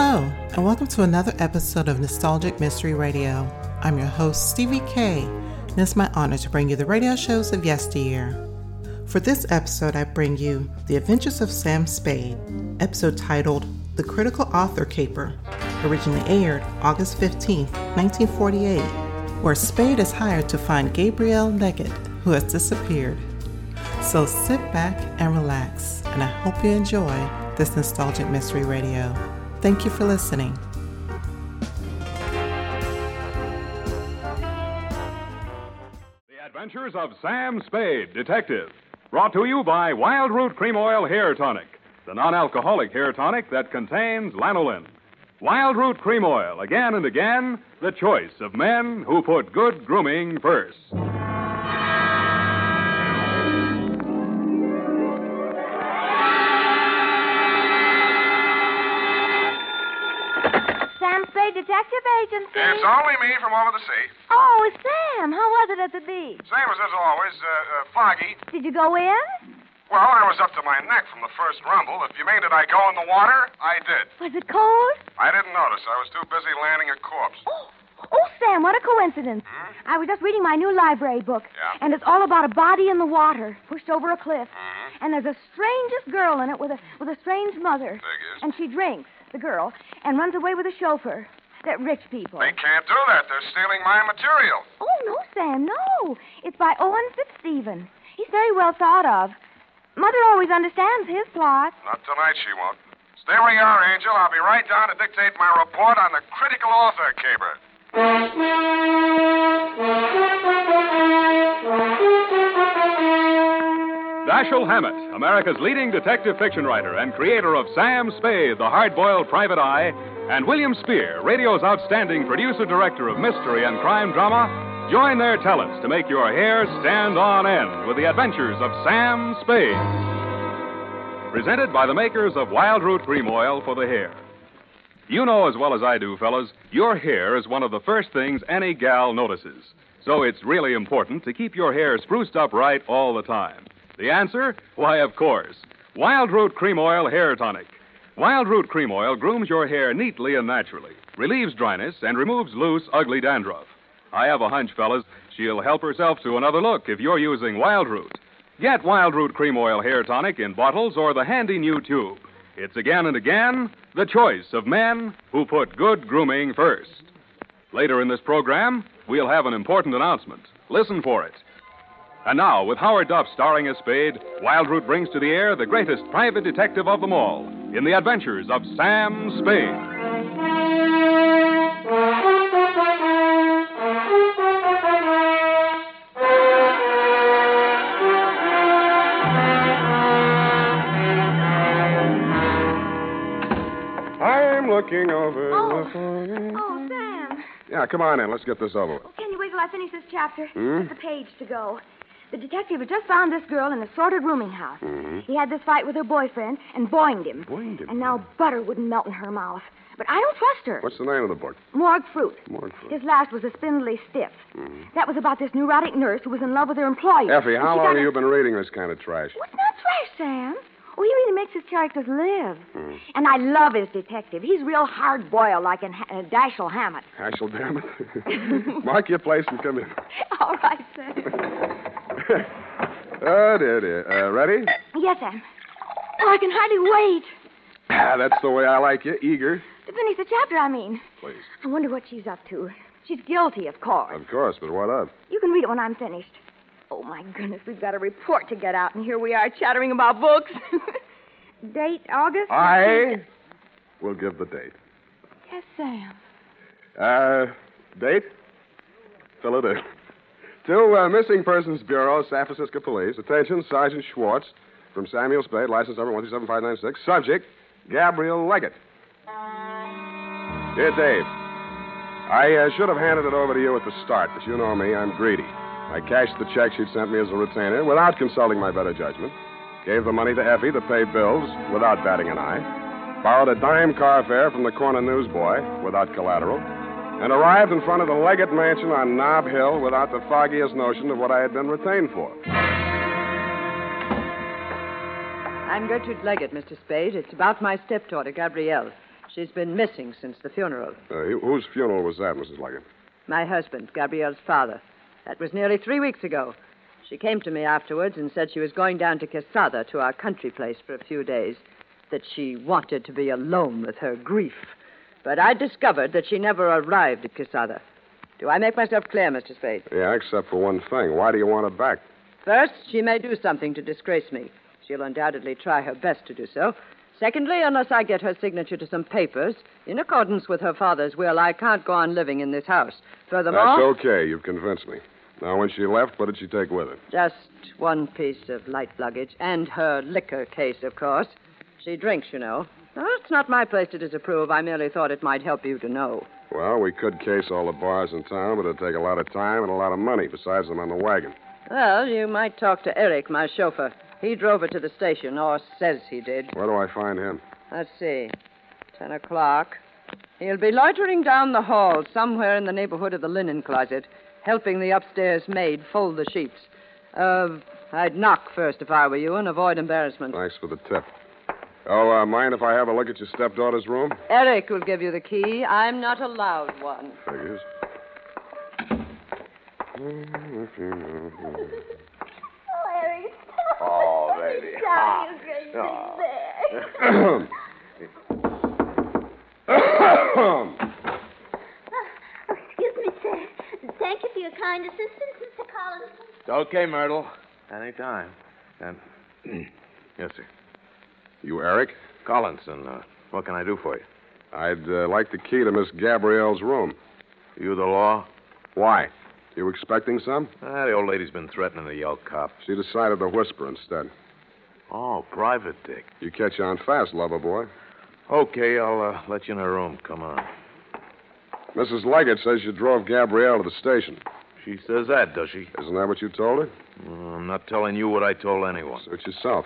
Hello, and welcome to another episode of Nostalgic Mystery Radio. I'm your host, Stevie K, and it's my honor to bring you the radio shows of yesteryear. For this episode, I bring you The Adventures of Sam Spade, episode titled The Critical Author Caper, originally aired August 15, 1948, where Spade is hired to find Gabrielle Leggett, who has disappeared. So sit back and relax, and I hope you enjoy this nostalgic mystery radio. Thank you for listening. The Adventures of Sam Spade, Detective. Brought to you by Wild Root Cream Oil Hair Tonic, the non alcoholic hair tonic that contains lanolin. Wild Root Cream Oil, again and again, the choice of men who put good grooming first. Detective Agency. It's only me from over the sea. Oh, Sam, how was it at the beach? Same as as always, uh, uh, foggy. Did you go in? Well, I was up to my neck from the first rumble. If you mean did I go in the water, I did. Was it cold? I didn't notice. I was too busy landing a corpse. Oh, oh, Sam, what a coincidence. I was just reading my new library book. Yeah? And it's all about a body in the water, pushed over a cliff. Mhm. And there's a strangest girl in it with a with a strange mother. Figures. And she drinks, the girl, and runs away with a chauffeur. That rich people. They can't do that. They're stealing my material. Oh, no, Sam, no. It's by Owen Fitzstephen. He's very well thought of. Mother always understands his plot. Not tonight, she won't. Stay where you are, Angel. I'll be right down to dictate my report on the critical author caper. Dashiell Hammett, America's leading detective fiction writer and creator of Sam Spade, the hard-boiled private eye, and William Spier, radio's outstanding producer-director of mystery and crime drama, join their talents to make your hair stand on end with the adventures of Sam Spade. Presented by the makers of Wild Root Cream Oil for the hair. You know as well as I do, fellas, your hair is one of the first things any gal notices. So it's really important to keep your hair spruced up right all the time. The answer? Why, of course. Wild Root Cream Oil Hair Tonic. Wild Root Cream Oil grooms your hair neatly and naturally, relieves dryness, and removes loose, ugly dandruff. I have a hunch, fellas, she'll help herself to another look if you're using Wild Root. Get Wild Root Cream Oil Hair Tonic in bottles or the handy new tube. It's again and again the choice of men who put good grooming first. Later in this program, we'll have an important announcement. Listen for it. And now, with Howard Duff starring as Spade, Wild Root brings to the air the greatest private detective of them all in the adventures of Sam Spade. I'm looking over Oh. the phone. Oh, Sam. Yeah, come on in. Let's get this over with. Oh, can you wait till I finish this chapter? Hmm? Just a page to go. The detective had just found this girl in a sordid rooming house. Mhm. He had this fight with her boyfriend and boinged him. Boinged him? And now butter wouldn't melt in her mouth. But I don't trust her. What's the name of the book? Morgue fruit. Morgue Fruit. His last was a spindly stiff. That was about this neurotic nurse who was in love with her employer. Effie, how long have you been reading this kind of trash? What's not trash, Sam? Oh, he really makes his characters live. Hmm. And I love his detective. He's real hard boiled, like in ha- uh, Dashiell Hammett. Hashel, damn it. Mark your place and come in. All right, Sam. oh, dear, dear. Uh, ready? Yes, Sam. Oh, I can hardly wait Ah, that's the way I like you. Eager. to finish the chapter, I mean. Please. I wonder what she's up to. She's guilty, of course. Of course, but what of? You can read it when I'm finished. Oh, my goodness, we've got a report to get out, and here we are chattering about books. Date, August? I will give the date. Yes, Sam. Uh, date? Fill it in. To uh, Missing Persons Bureau, San Francisco Police. Attention, Sergeant Schwartz from Samuel Spade, license number 137596. Subject, Gabrielle Leggett. Dear Dave, I uh, should have handed it over to you at the start, but you know me, I'm greedy. I cashed the check she'd sent me as a retainer without consulting my better judgment. Gave the money to Effie to pay bills without batting an eye. Borrowed a dime car fare from the corner newsboy without collateral. And arrived in front of the Leggett Mansion on Nob Hill without the foggiest notion of what I had been retained for. I'm Gertrude Leggett, Mr. Spade. It's about my stepdaughter, Gabrielle. She's been missing since the funeral. Uh, whose funeral was that, Mrs. Leggett? My husband, Gabrielle's father. That was nearly three weeks ago. She came to me afterwards and said she was going down to Quesada, to our country place, for a few days. That she wanted to be alone with her grief. But I discovered that she never arrived at Quesada. Do I make myself clear, Mr. Spade? Yeah, except for one thing. Why do you want her back? First, she may do something to disgrace me. She'll undoubtedly try her best to do so. Secondly, unless I get her signature to some papers, in accordance with her father's will, I can't go on living in this house. Furthermore, That's okay. You've convinced me. Now, when she left, what did she take with her? just one piece of light luggage, and her liquor case, of course. She drinks, you know. It's not my place to disapprove. I merely thought it might help you to know. Well, we could case all the bars in town, but it'd take a lot of time and a lot of money. Besides, I'm on the wagon. Well, you might talk to Eric, my chauffeur. He drove her to the station, or says he did. Where do I find him? Let's see. Ten o'clock. He'll be loitering down the hall somewhere in the neighborhood of the linen closet, helping the upstairs maid fold the sheets. Uh, I'd knock first if I were you and avoid embarrassment. Thanks for the tip. Oh, uh, mind if I have a look at your stepdaughter's room? Eric will give you the key. I'm not allowed one. Figures. Oh, Eric, stop. Oh, baby. Darling, you great. Oh, excuse me, sir. Thank you for your kind assistance, Mr. Collinson. It's okay, Myrtle. Anytime. And, yes, sir. You Eric? Collinson, uh, what can I do for you? I'd uh, like the key to Miss Gabrielle's room. You the law? Why? You expecting some? Ah, the old lady's been threatening to yell cop. She decided to whisper instead. Oh, private dick. You catch on fast, lover boy. Okay, I'll uh, let you in her room. Come on. Mrs. Leggett says you drove Gabrielle to the station. She says that, does she? Isn't that what you told her? Mm, I'm not telling you what I told anyone. Suit yourself.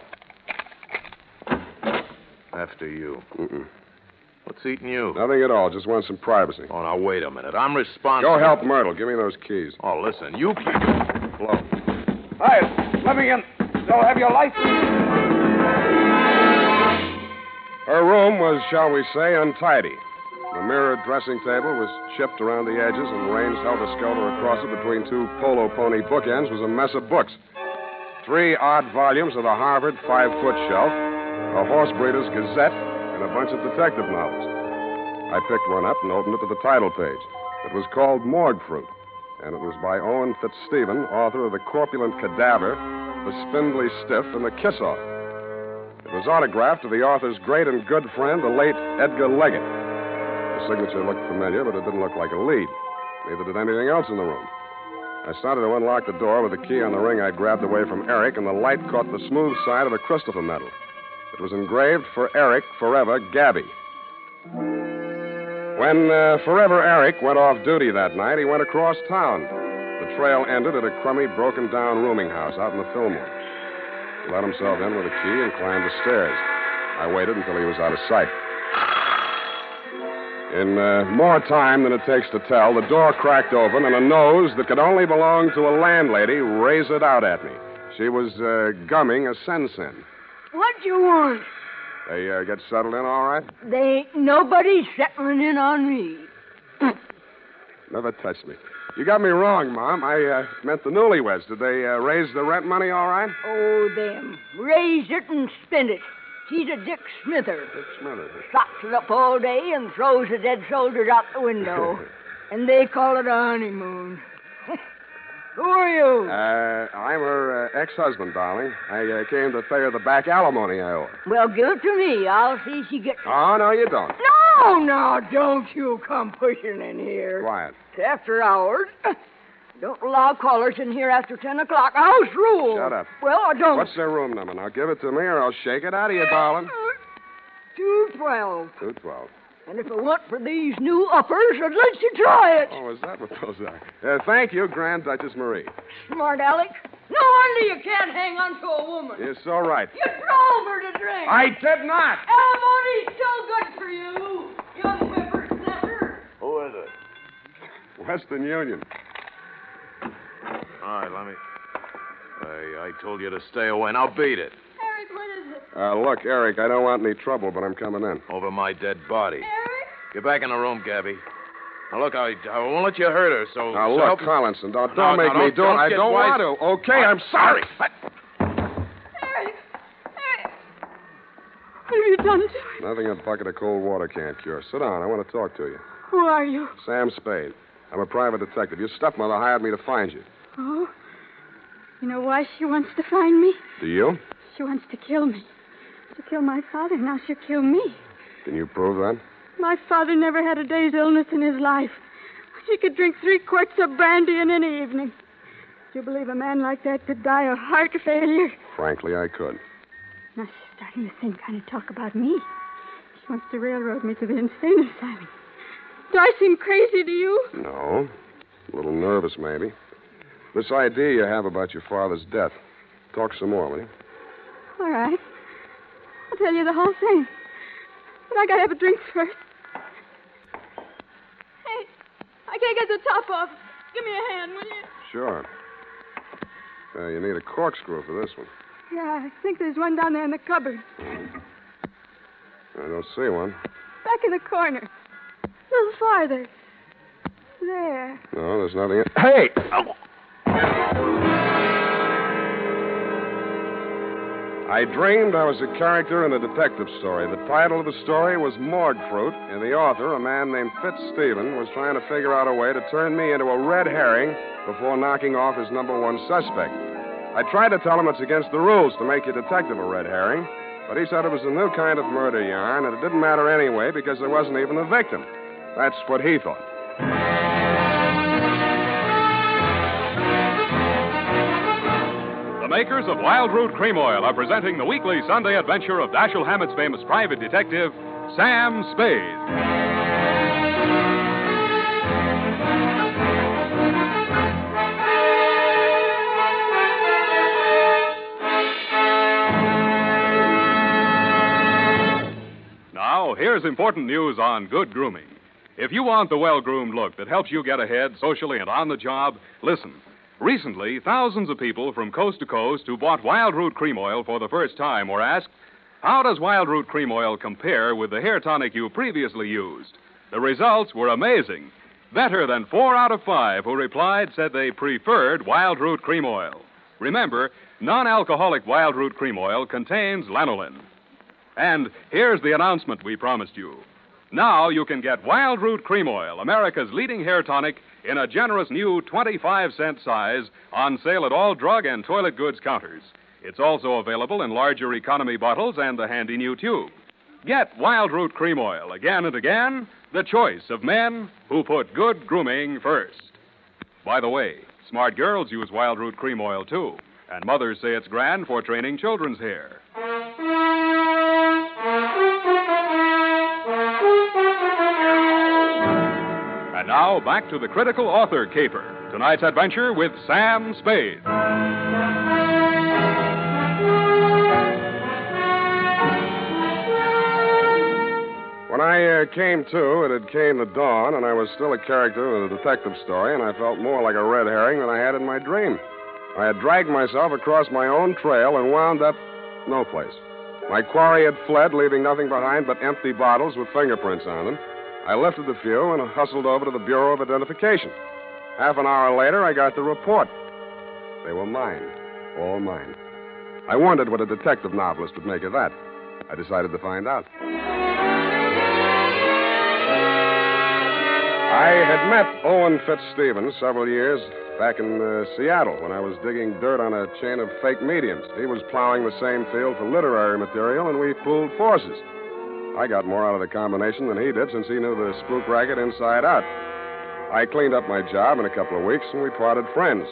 After you. Mm-mm. What's eating you? Nothing at all. Just want some privacy. Oh, now, wait a minute. I'm responsible. Go help Myrtle. Give me those keys. Oh, listen, you keep... Blow. Hi, let me in. Don't have your license. Her room was, shall we say, untidy. The mirrored dressing table was chipped around the edges, and ranged helter-skelter across it between two polo pony bookends was a mess of books. Three odd volumes of the Harvard five-foot shelf, a horse breeder's gazette, and a bunch of detective novels. I picked one up and opened it to the title page. It was called Morgue Fruit, and it was by Owen Fitzstephen, author of The Corpulent Cadaver, The Spindly Stiff, and The Kiss-Off. It was autographed to the author's great and good friend, the late Edgar Leggett. The signature looked familiar, but it didn't look like a lead. Neither did anything else in the room. I started to unlock the door with the key on the ring I'd grabbed away from Eric, and the light caught the smooth side of a Christopher medal. It was engraved for Eric, forever, Gabby. When uh, Forever Eric went off duty that night, he went across town. The trail ended at a crummy, broken down rooming house out in the Fillmore. He let himself in with a key and climbed the stairs. I waited until he was out of sight. In uh, more time than it takes to tell, the door cracked open and a nose that could only belong to a landlady razored out at me. She was uh, gumming a Sen-Sen. What you want? They uh, get settled in all right? They ain't nobody settling in on me. Never touched me. You got me wrong, Mom. I uh, meant the newlyweds. Did they uh, raise the rent money all right? Oh, them. Raise it and spend it. He's a Dick Smither. Dick Smithers. Stocks it up all day and throws the dead soldiers out the window. and they call it a honeymoon. Who are you? Uh, I'm her uh, ex-husband, darling. I uh, came to pay her the back alimony I owe her. well, give it to me. I'll see she gets. Oh, no, you don't. No, no, don't you come pushing in here. Quiet. It's after hours. Don't allow callers in here after 10 o'clock. House rule. Shut up. Well, I don't. What's their room number? Now give it to me or I'll shake it out of you, darling. 212. 212. And if it weren't for these new uppers, I'd let you try it. Oh, is that what those are? Uh, thank you, Grand Duchess Marie. Smart Alec. No wonder you can't hang on to a woman. You're so right. You drove her to drink. I did not. Alimony's still good for you, young whippersnapper. Who is it? Western Union. All right, let me. I, I told you to stay away. Now beat it. Eric, what is it? Uh, look, Eric, I don't want any trouble, but I'm coming in. Over my dead body. Eric? Get back in the room, Gabby. Now, look, I, I won't let you hurt her, so... Now, so look, help- Collinson, don't, No, don't no, make me don't- do it. I don't wise- want to. Okay, I'm sorry. Eric! Eric! What have you done to me? Nothing a bucket of cold water can't cure. Sit down. I want to talk to you. Who are you? Sam Spade. I'm a private detective. Your stepmother hired me to find you. Oh. You know why she wants to find me? Do you? She wants to kill me. She killed my father, now she'll kill me. Can you prove that? My father never had a day's illness in his life. He could drink three quarts of brandy in any evening. Do you believe a man like that could die of heart failure? Frankly, I could. Now she's starting the same kind of talk about me. She wants to railroad me to the insane asylum. Do I seem crazy to you? No. A little nervous, maybe. This idea you have about your father's death. Talk some more, will you? All right. I'll tell you the whole thing. But I gotta have a drink first. Hey, I can't get the top off. Give me a hand, will you? Sure. Uh, you need a corkscrew for this one. Yeah, I think there's one down there in the cupboard. I don't see one. Back in the corner. A little farther. There. No, there's nothing. In... Hey! I dreamed I was a character in a detective story. The title of the story was Morgue Fruit, and the author, a man named Fitz Fitzstephen, was trying to figure out a way to turn me into a red herring before knocking off his number one suspect. I tried to tell him it's against the rules to make your detective a red herring, but he said it was a new kind of murder yarn, and it didn't matter anyway because there wasn't even a victim. That's what he thought. Makers of Wild Root Cream Oil are presenting the weekly Sunday adventure of Dashiell Hammett's famous private detective, Sam Spade. Now, here's important news on good grooming. If you want the well groomed look that helps you get ahead socially and on the job, listen. Recently, thousands of people from coast to coast who bought Wild Root Cream Oil for the first time were asked, How does Wild Root Cream Oil compare with the hair tonic you previously used? The results were amazing. Better than four out of five who replied said they preferred Wild Root Cream Oil. Remember, non alcoholic Wild Root Cream Oil contains lanolin. And here's the announcement we promised you. Now you can get Wild Root Cream Oil, America's leading hair tonic, in a generous new 25 cent size on sale at all drug and toilet goods counters. It's also available in larger economy bottles and the handy new tube. Get Wild Root Cream Oil again and again, the choice of men who put good grooming first. By the way, smart girls use Wild Root Cream Oil too, and mothers say it's grand for training children's hair. And now back to the critical author caper. Tonight's adventure with Sam Spade. When I uh, came to, it had came the dawn, and I was still a character in a detective story, and I felt more like a red herring than I had in my dream. I had dragged myself across my own trail and wound up no place. My quarry had fled, leaving nothing behind but empty bottles with fingerprints on them. I lifted the few and hustled over to the Bureau of Identification. Half an hour later, I got the report. They were mine, all mine. I wondered what a detective novelist would make of that. I decided to find out. I had met Owen Fitzstephen several years back in uh, Seattle when I was digging dirt on a chain of fake mediums. He was plowing the same field for literary material, and we pooled forces. I got more out of the combination than he did since he knew the spook racket inside out. I cleaned up my job in a couple of weeks, and we parted friends.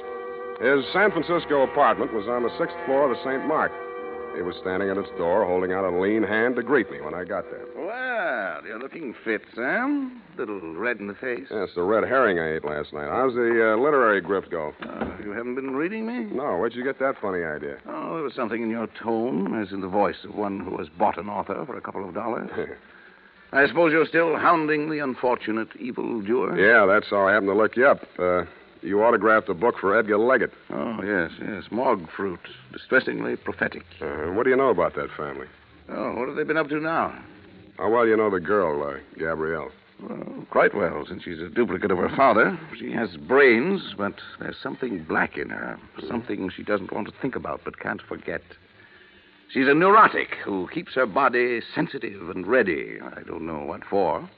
His San Francisco apartment was on the sixth floor of the St. Mark. He was standing at its door, holding out a lean hand to greet me when I got there. Well, you're looking fit, Sam. Little red in the face. Yes, the red herring I ate last night. How's the uh, literary grift go? Uh, you haven't been reading me? No, where'd you get that funny idea? Oh, there was something in your tone, as in the voice of one who has bought an author for a couple of dollars. I suppose you're still hounding the unfortunate evildoer? yeah, that's how I happened to look you up. Uh, You autographed a book for Edgar Leggett. Oh, yes, yes. Morgue fruit. Distressingly prophetic. Uh, what do you know about that family? Oh, what have they been up to now? How well you know the girl, uh, Gabrielle? Well, quite well, since she's a duplicate of her father. She has brains, but there's something black in her. Something she doesn't want to think about but can't forget. She's a neurotic who keeps her body sensitive and ready. I don't know what for.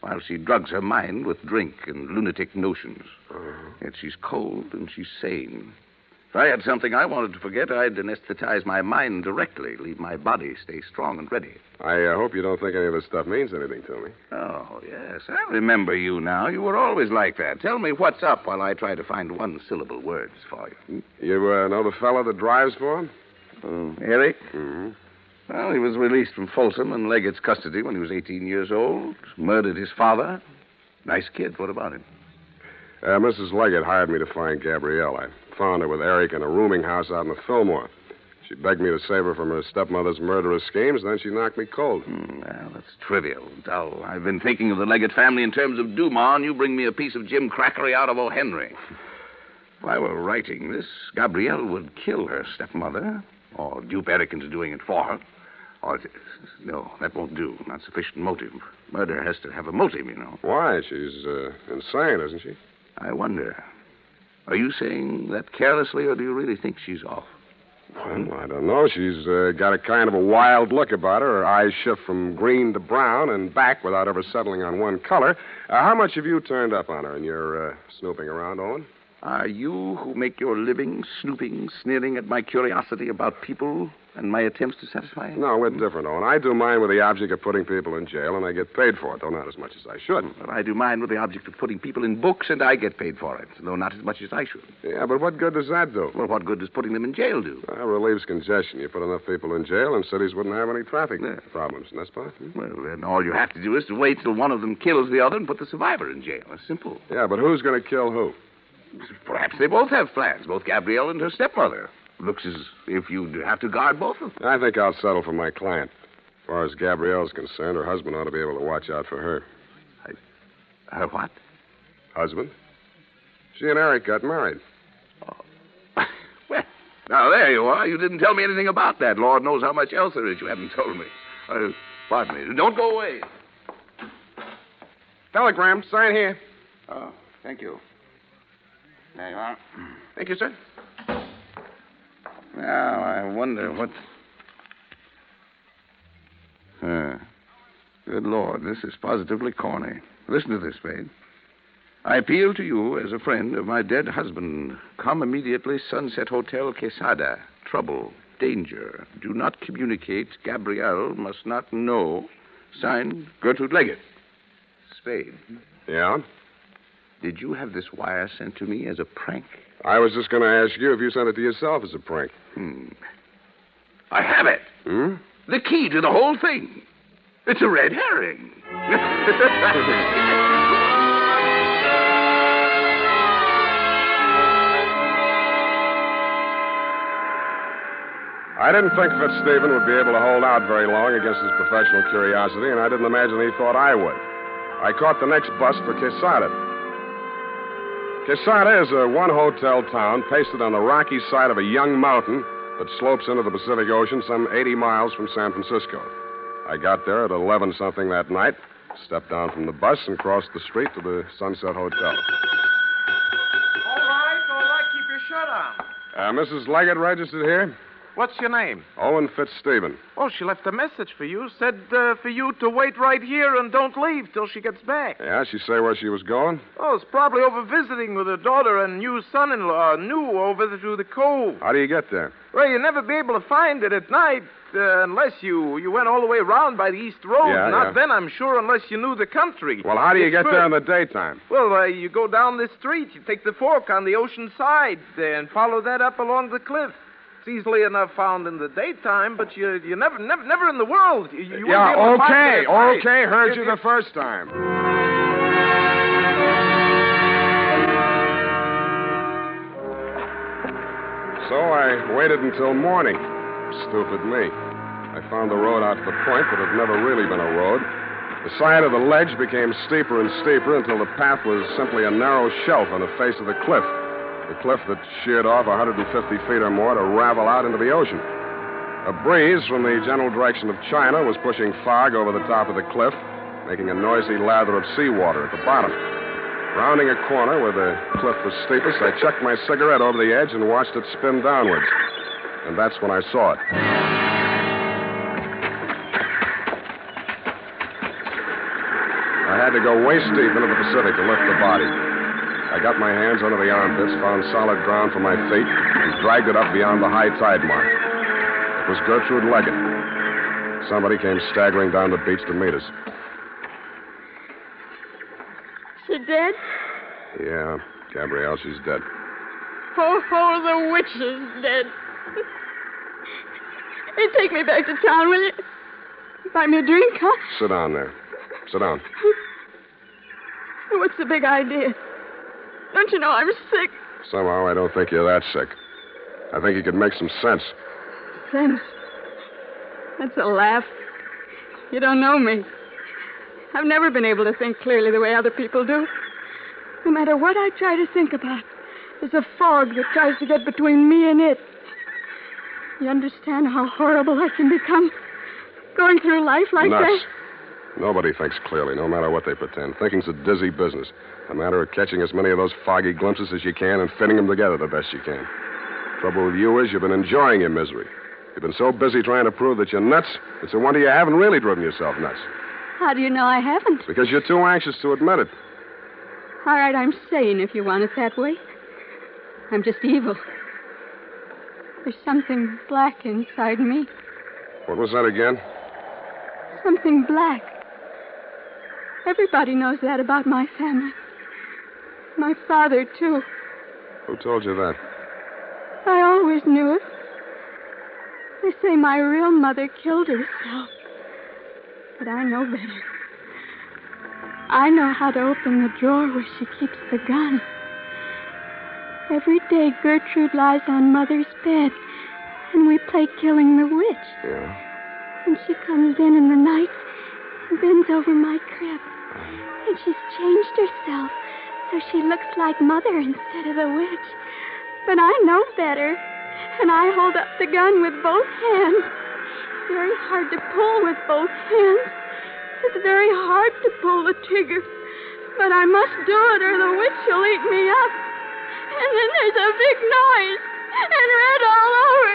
While she drugs her mind with drink and lunatic notions. Yet she's cold and she's sane. If I had something I wanted to forget, I'd anesthetize my mind directly, leave my body stay strong and ready. I uh, hope you don't think any of this stuff means anything to me. Oh, yes. I remember you now. You were always like that. Tell me what's up while I try to find one syllable words for you. You uh, know the fellow that drives for him? Eric? Mm-hmm. Well, he was released from Folsom and Leggett's custody when he was 18 years old. Murdered his father. Nice kid. What about him? Uh, Mrs. Leggett hired me to find Gabrielle. I found her with Eric in a rooming house out in the Fillmore. She begged me to save her from her stepmother's murderous schemes, and then she knocked me cold. Hmm, well, that's trivial, dull. I've been thinking of the Leggett family in terms of Dumas, and you bring me a piece of gimcrackery out of O. Henry. If I were writing this, Gabrielle would kill her stepmother, or dupe Eric into doing it for her. Or, no, that won't do. Not sufficient motive. Murder has to have a motive, you know. Why? She's uh, insane, isn't she? I wonder. Are you saying that carelessly, or do you really think she's off? Well, I don't know. She's uh, got a kind of a wild look about her. Her eyes shift from green to brown and back without ever settling on one color. Uh, how much have you turned up on her in your uh, snooping around, Owen? Are you who make your living snooping, sneering at my curiosity about people and my attempts to satisfy it? No, we're different, Owen. I do mine with the object of putting people in jail, and I get paid for it, though not as much as I should. But I do mine with the object of putting people in books, and I get paid for it, though not as much as I should. Yeah, but what good does that do? Well, what good does putting them in jail do? Well, relieves congestion. You put enough people in jail, and cities wouldn't have any traffic Yeah. problems, n'est-ce pas? Hmm? Well, then all you have to do is to wait till one of them kills the other and put the survivor in jail. It's simple. Yeah, but who's going to kill who? Perhaps they both have plans, both Gabrielle and her stepmother. Looks as if you'd have to guard both of them. I think I'll settle for my client. As far as Gabrielle's concerned, her husband ought to be able to watch out for her. Her what? Husband? She and Eric got married. well, now there you are. You didn't tell me anything about that. Lord knows how much else there is you haven't told me. Uh, pardon me. Don't go away. Telegram, sign here. Oh, thank you. There you are. Thank you, sir. Now, I wonder what. Huh. Good Lord, this is positively corny. Listen to this, Spade. I appeal to you as a friend of my dead husband. Come immediately, Sunset Hotel, Quesada. Trouble, danger. Do not communicate. Gabrielle must not know. Signed, Gertrude Leggett. Spade, Yeah? Did you have this wire sent to me as a prank? I was just going to ask you if you sent it to yourself as a prank. Hmm. I have it. Hmm? The key to the whole thing. It's a red herring. I didn't think Fitzstephen would be able to hold out very long against his professional curiosity, and I didn't imagine he thought I would. I caught the next bus for Quesada. Quesada is a one hotel town pasted on the rocky side of a young mountain that slopes into the Pacific Ocean some 80 miles from San Francisco. I got there at 11 something that night, stepped down from the bus, and crossed the street to the Sunset Hotel. All right, all right. Keep your shirt on. Uh, Mrs. Leggett registered here? What's your name? Owen Fitzstephen. Oh, she left a message for you. Said uh, for you to wait right here and don't leave till she gets back. Yeah, she say where she was going? Oh, it's probably over visiting with her daughter and new son-in-law, new over to the cove. How do you get there? Well, you'll never be able to find it at night uh, unless you you went all the way around by the east road. Yeah, Not yeah. then, I'm sure, unless you knew the country. Well, how do you It's get fur- there in the daytime? Well, uh, you go down this street. You take the fork on the ocean side and follow that up along the cliff. Easily enough found in the daytime, but you you never never never in the world. You, you yeah, be able to find okay, it at night. okay. Heard you If- the first time. So I waited until morning. Stupid me. I found the road out to the point, but it had never really been a road. The side of the ledge became steeper and steeper until the path was simply a narrow shelf on the face of the cliff. The cliff that sheared off 150 feet or more to ravel out into the ocean. A breeze from the general direction of China was pushing fog over the top of the cliff, making a noisy lather of seawater at the bottom. Rounding a corner where the cliff was steepest, I chucked my cigarette over the edge and watched it spin downwards. And that's when I saw it. I had to go waist deep into the Pacific to lift the body. I got my hands under the armpits, found solid ground for my feet, and dragged it up beyond the high tide mark. It was Gertrude Leggett. Somebody came staggering down the beach to meet us. She dead? Yeah, Gabrielle, she's dead. Oh, oh, the witch is dead. hey, take me back to town, will you? Buy me a drink, huh? Sit down there. Sit down. What's the big idea? Don't you know I'm sick? Somehow I don't think you're that sick. I think you could make some sense. Sense? That's a laugh. You don't know me. I've never been able to think clearly the way other people do. No matter what I try to think about, there's a fog that tries to get between me and it. You understand how horrible I can become? Going through life like Nuts. that? Nobody thinks clearly, no matter what they pretend. Thinking's a dizzy business. A matter of catching as many of those foggy glimpses as you can and fitting them together the best you can. Trouble with you is you've been enjoying your misery. You've been so busy trying to prove that you're nuts, it's a wonder you haven't really driven yourself nuts. How do you know I haven't? Because you're too anxious to admit it. All right, I'm sane if you want it that way. I'm just evil. There's something black inside me. What was that again? Something black. Everybody knows that about my family. My father, too. Who told you that? I always knew it. They say my real mother killed herself. But I know better. I know how to open the drawer where she keeps the gun. Every day, Gertrude lies on Mother's bed, and we play killing the witch. Yeah. And she comes in in the night and bends over my crib. And she's changed herself so she looks like Mother instead of the witch. But I know better, and I hold up the gun with both hands. Very hard to pull with both hands. It's very hard to pull the trigger. But I must do it or the witch will eat me up. And then there's a big noise and red all over.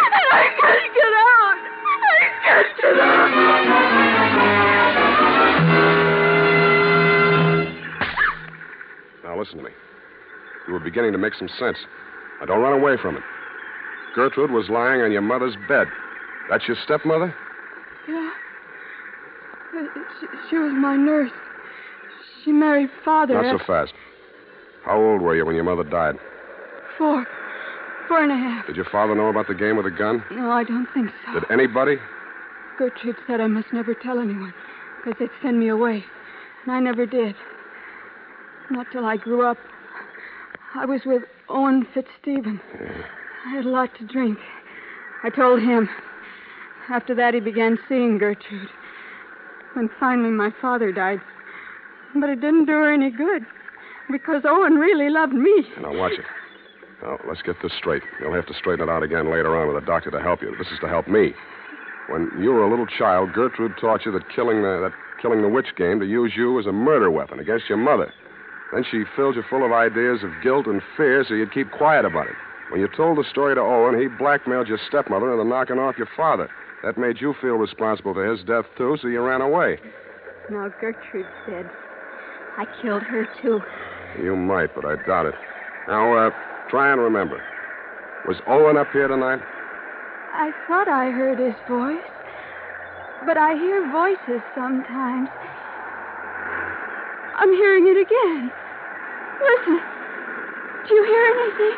And I can't get out. I can't get out. Listen to me. You were beginning to make some sense. Now don't run away from it. Gertrude was lying on your mother's bed. That's your stepmother? Yeah. She, she was my nurse. She married father. Not so fast. How old were you when your mother died? Four. Four and a half. Did your father know about the game with the gun? No, I don't think so. Did anybody? Gertrude said I must never tell anyone because they'd send me away. And I never did. Not till I grew up. I was with Owen Fitzstephen. I had a lot to drink. I told him. After that, he began seeing Gertrude. When finally my father died. But it didn't do her any good because Owen really loved me. Now, watch it. Now, let's get this straight. You'll have to straighten it out again later on with a doctor to help you. This is to help me. When you were a little child, Gertrude taught you that killing the, that killing the witch game to use you as a murder weapon against your mother. Then she filled you full of ideas of guilt and fear so you'd keep quiet about it. When you told the story to Owen, he blackmailed your stepmother into knocking off your father. That made you feel responsible for his death, too, so you ran away. Now Gertrude's dead. I killed her, too. You might, but I doubt it. Now, uh, try and remember. Was Owen up here tonight? I thought I heard his voice, but I hear voices sometimes. I'm hearing it again. Listen. Do you hear anything?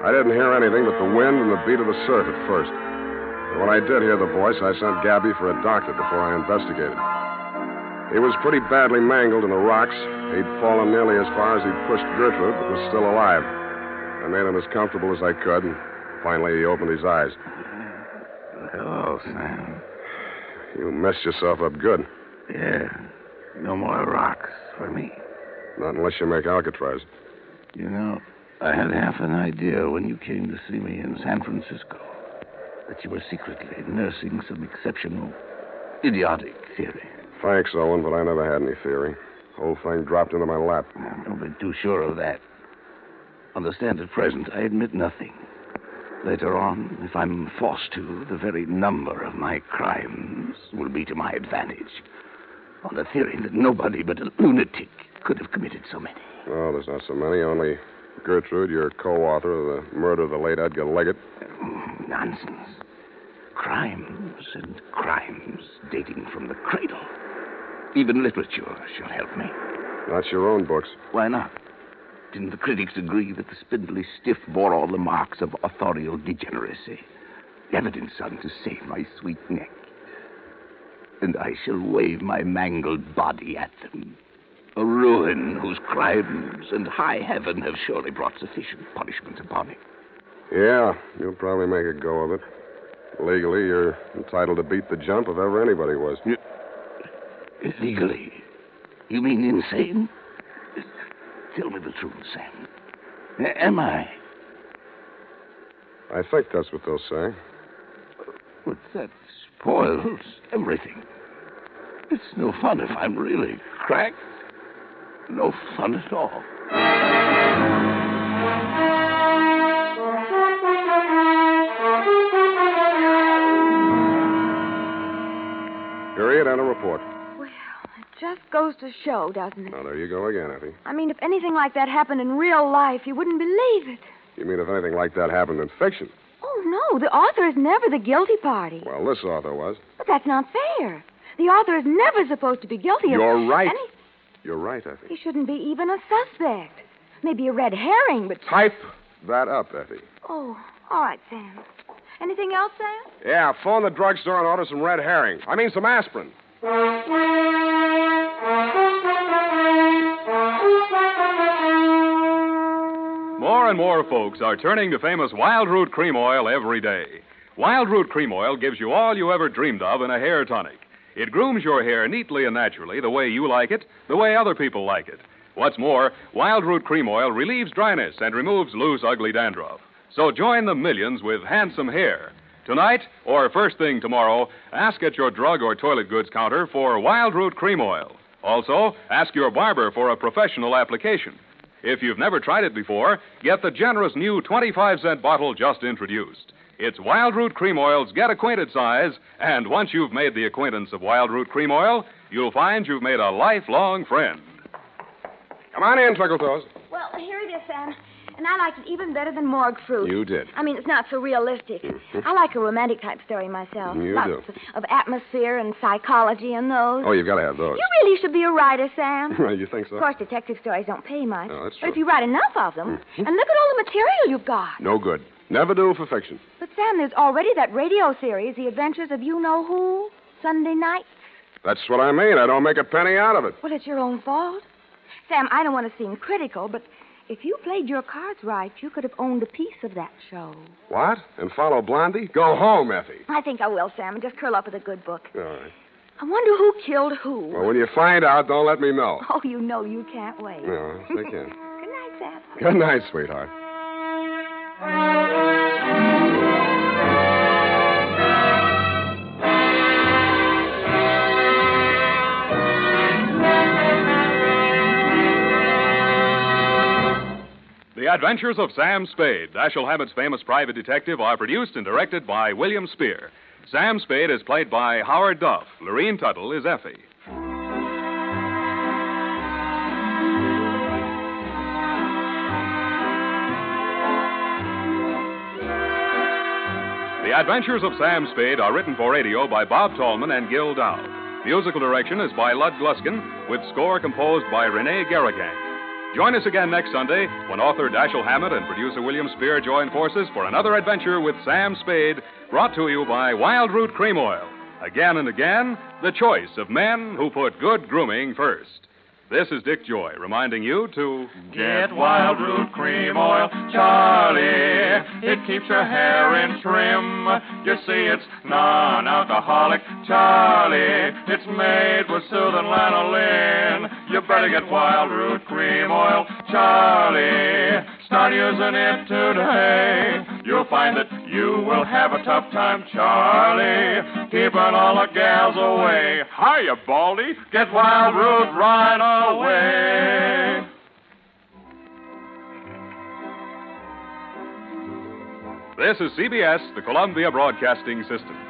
I didn't hear anything but the wind and the beat of the surf at first. But when I did hear the voice, I sent Gabby for a doctor before I investigated. He was pretty badly mangled in the rocks. He'd fallen nearly as far as he'd pushed Gertrude, but was still alive. I made him as comfortable as I could and Finally, he opened his eyes. Hello, Sam. You messed yourself up good. Yeah. No more rocks for me. Not unless you make Alcatraz. You know, I had half an idea when you came to see me in San Francisco that you were secretly nursing some exceptional, idiotic theory. Thanks, Owen, but I never had any theory. The Whole thing dropped into my lap. Don't be too sure of that. Understand at present, I admit nothing. Later on, if I'm forced to, the very number of my crimes will be to my advantage. On the theory that nobody but a lunatic could have committed so many. Oh, there's not so many. Only Gertrude, your co-author of the murder of the late Edgar Leggett. Nonsense. Crimes and crimes dating from the cradle. Even literature shall help me. Not your own books. Why not? Didn't the critics agree that the spindly stiff bore all the marks of authorial degeneracy? Evidence son to save my sweet neck. And I shall wave my mangled body at them. A ruin whose crimes and high heaven have surely brought sufficient punishment upon it. Yeah, you'll probably make a go of it. Legally, you're entitled to beat the jump if ever anybody was. Legally? You mean insane? Tell me the truth, Sam. A- Am I? I think that's what they'll say. But that spoils everything. It's no fun if I'm really cracked. No fun at all. Period and a report. Well, just goes to show, doesn't it? Now, there you go again, Effie. I mean, if anything like that happened in real life, you wouldn't believe it. You mean if anything like that happened in fiction? Oh, no, the author is never the guilty party. Well, this author was. But that's not fair. The author is never supposed to be guilty of anything. You're right. any- You're right, Effie. He shouldn't be even a suspect. Maybe a red herring, but. Type that up, Effie. Oh, all right, Sam. Anything else, Sam? Yeah, phone the drugstore and order some red herring. I mean, some aspirin. More and more folks are turning to famous Wild Root Cream Oil every day. Wild Root Cream Oil gives you all you ever dreamed of in a hair tonic. It grooms your hair neatly and naturally, the way you like it, the way other people like it. What's more, Wild Root Cream Oil relieves dryness and removes loose, ugly dandruff. So join the millions with handsome hair. Tonight, or first thing tomorrow, ask at your drug or toilet goods counter for Wild Root Cream Oil. Also, ask your barber for a professional application. If you've never tried it before, get the generous new 25 cent bottle just introduced. It's Wild Root Cream Oil's get acquainted size, and once you've made the acquaintance of Wild Root Cream Oil, you'll find you've made a lifelong friend. Come on in, Twinkle Toes. Well, here it is, Sam. And I liked it even better than morgue fruit. You did. I mean, it's not so realistic. Mm-hmm. I like a romantic type story myself. You Lots do. of atmosphere and psychology in those. Oh, you've got to have those. You really should be a writer, Sam. Well, you think so? Of course, detective stories don't pay much. No, that's true. But if you write enough of them, mm-hmm. and look at all the material you've got. No good. Never do for fiction. But, Sam, there's already that radio series, The Adventures of You Know Who, Sunday night. That's what I mean. I don't make a penny out of it. Well, it's your own fault. Sam, I don't want to seem critical, but if you played your cards right, you could have owned a piece of that show. What? And follow Blondie? Go home, Effie. I think I will, Sam, and just curl up with a good book. All right. I wonder who killed who. Well, when you find out, don't let me know. Oh, you know you can't wait. No, I can. Good night, Sam. Good night, sweetheart. The Adventures of Sam Spade, Dashiell Hammett's famous private detective, are produced and directed by William Spier. Sam Spade is played by Howard Duff. Lurene Tuttle is Effie. The Adventures of Sam Spade are written for radio by Bob Tallman and Gil Doud. Musical direction is by Lud Gluskin, with score composed by Renee Garriguenc. Join us again next Sunday when author Dashiell Hammett and producer William Spier join forces for another adventure with Sam Spade, brought to you by Wild Root Cream Oil. Again and again, the choice of men who put good grooming first. This is Dick Joy reminding you to Get Wild Root Cream Oil, Charlie. It keeps your hair in trim. You see, it's non alcoholic, Charlie. It's made with soothing lanolin. You better get Wild Root Cream Oil, Charlie. Start using it today. You'll find that you will have a tough time, Charlie. Keeping all the gals away. Hiya, Baldy. Get Wildroot right away. This is CBS, the Columbia Broadcasting System.